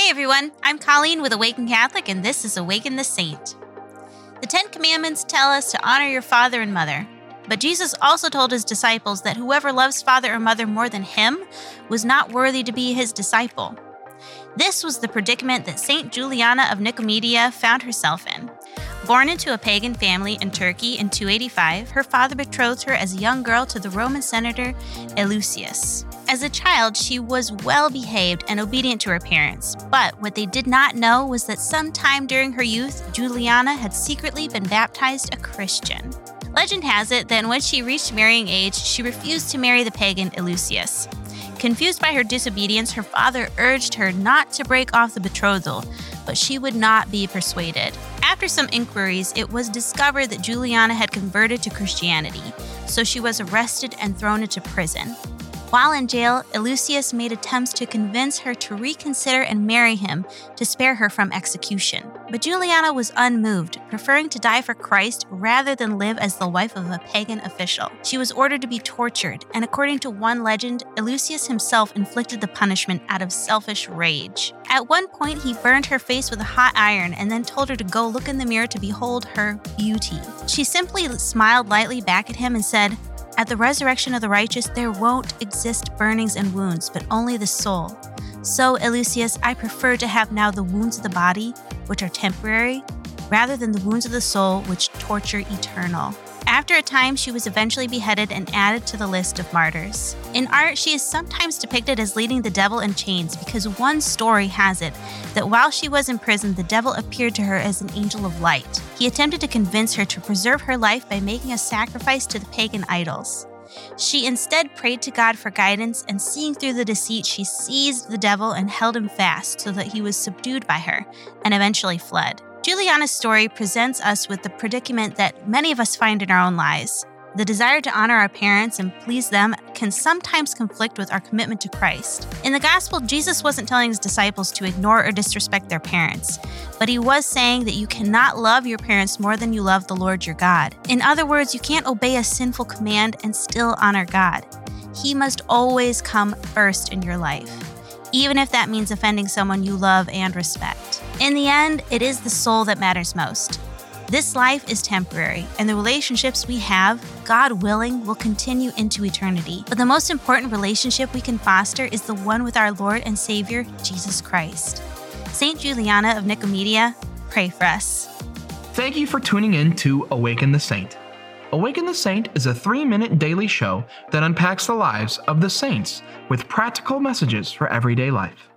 Hey everyone, I'm Colleen with Awaken Catholic, and this is Awaken the Saint. The Ten Commandments tell us to honor your father and mother, but Jesus also told his disciples that whoever loves father or mother more than him was not worthy to be his disciple. This was the predicament that Saint Juliana of Nicomedia found herself in. Born into a pagan family in Turkey in 285, her father betrothed her as a young girl to the Roman senator Eleusis. As a child, she was well behaved and obedient to her parents, but what they did not know was that sometime during her youth, Juliana had secretly been baptized a Christian. Legend has it that when she reached marrying age, she refused to marry the pagan Eleusis. Confused by her disobedience, her father urged her not to break off the betrothal, but she would not be persuaded. After some inquiries, it was discovered that Juliana had converted to Christianity, so she was arrested and thrown into prison. While in jail, Eleusis made attempts to convince her to reconsider and marry him to spare her from execution. But Juliana was unmoved, preferring to die for Christ rather than live as the wife of a pagan official. She was ordered to be tortured, and according to one legend, Eleusis himself inflicted the punishment out of selfish rage. At one point, he burned her face with a hot iron and then told her to go look in the mirror to behold her beauty. She simply smiled lightly back at him and said, at the resurrection of the righteous, there won't exist burnings and wounds, but only the soul. So, Eleusis, I prefer to have now the wounds of the body, which are temporary, rather than the wounds of the soul, which torture eternal. After a time, she was eventually beheaded and added to the list of martyrs. In art, she is sometimes depicted as leading the devil in chains because one story has it that while she was in prison, the devil appeared to her as an angel of light. He attempted to convince her to preserve her life by making a sacrifice to the pagan idols. She instead prayed to God for guidance, and seeing through the deceit, she seized the devil and held him fast so that he was subdued by her and eventually fled. Juliana's story presents us with the predicament that many of us find in our own lives. The desire to honor our parents and please them can sometimes conflict with our commitment to Christ. In the gospel, Jesus wasn't telling his disciples to ignore or disrespect their parents, but he was saying that you cannot love your parents more than you love the Lord your God. In other words, you can't obey a sinful command and still honor God. He must always come first in your life even if that means offending someone you love and respect. In the end, it is the soul that matters most. This life is temporary, and the relationships we have, God willing, will continue into eternity. But the most important relationship we can foster is the one with our Lord and Savior, Jesus Christ. St. Juliana of Nicomedia, pray for us. Thank you for tuning in to Awaken the Saint. Awaken the Saint is a three minute daily show that unpacks the lives of the saints with practical messages for everyday life.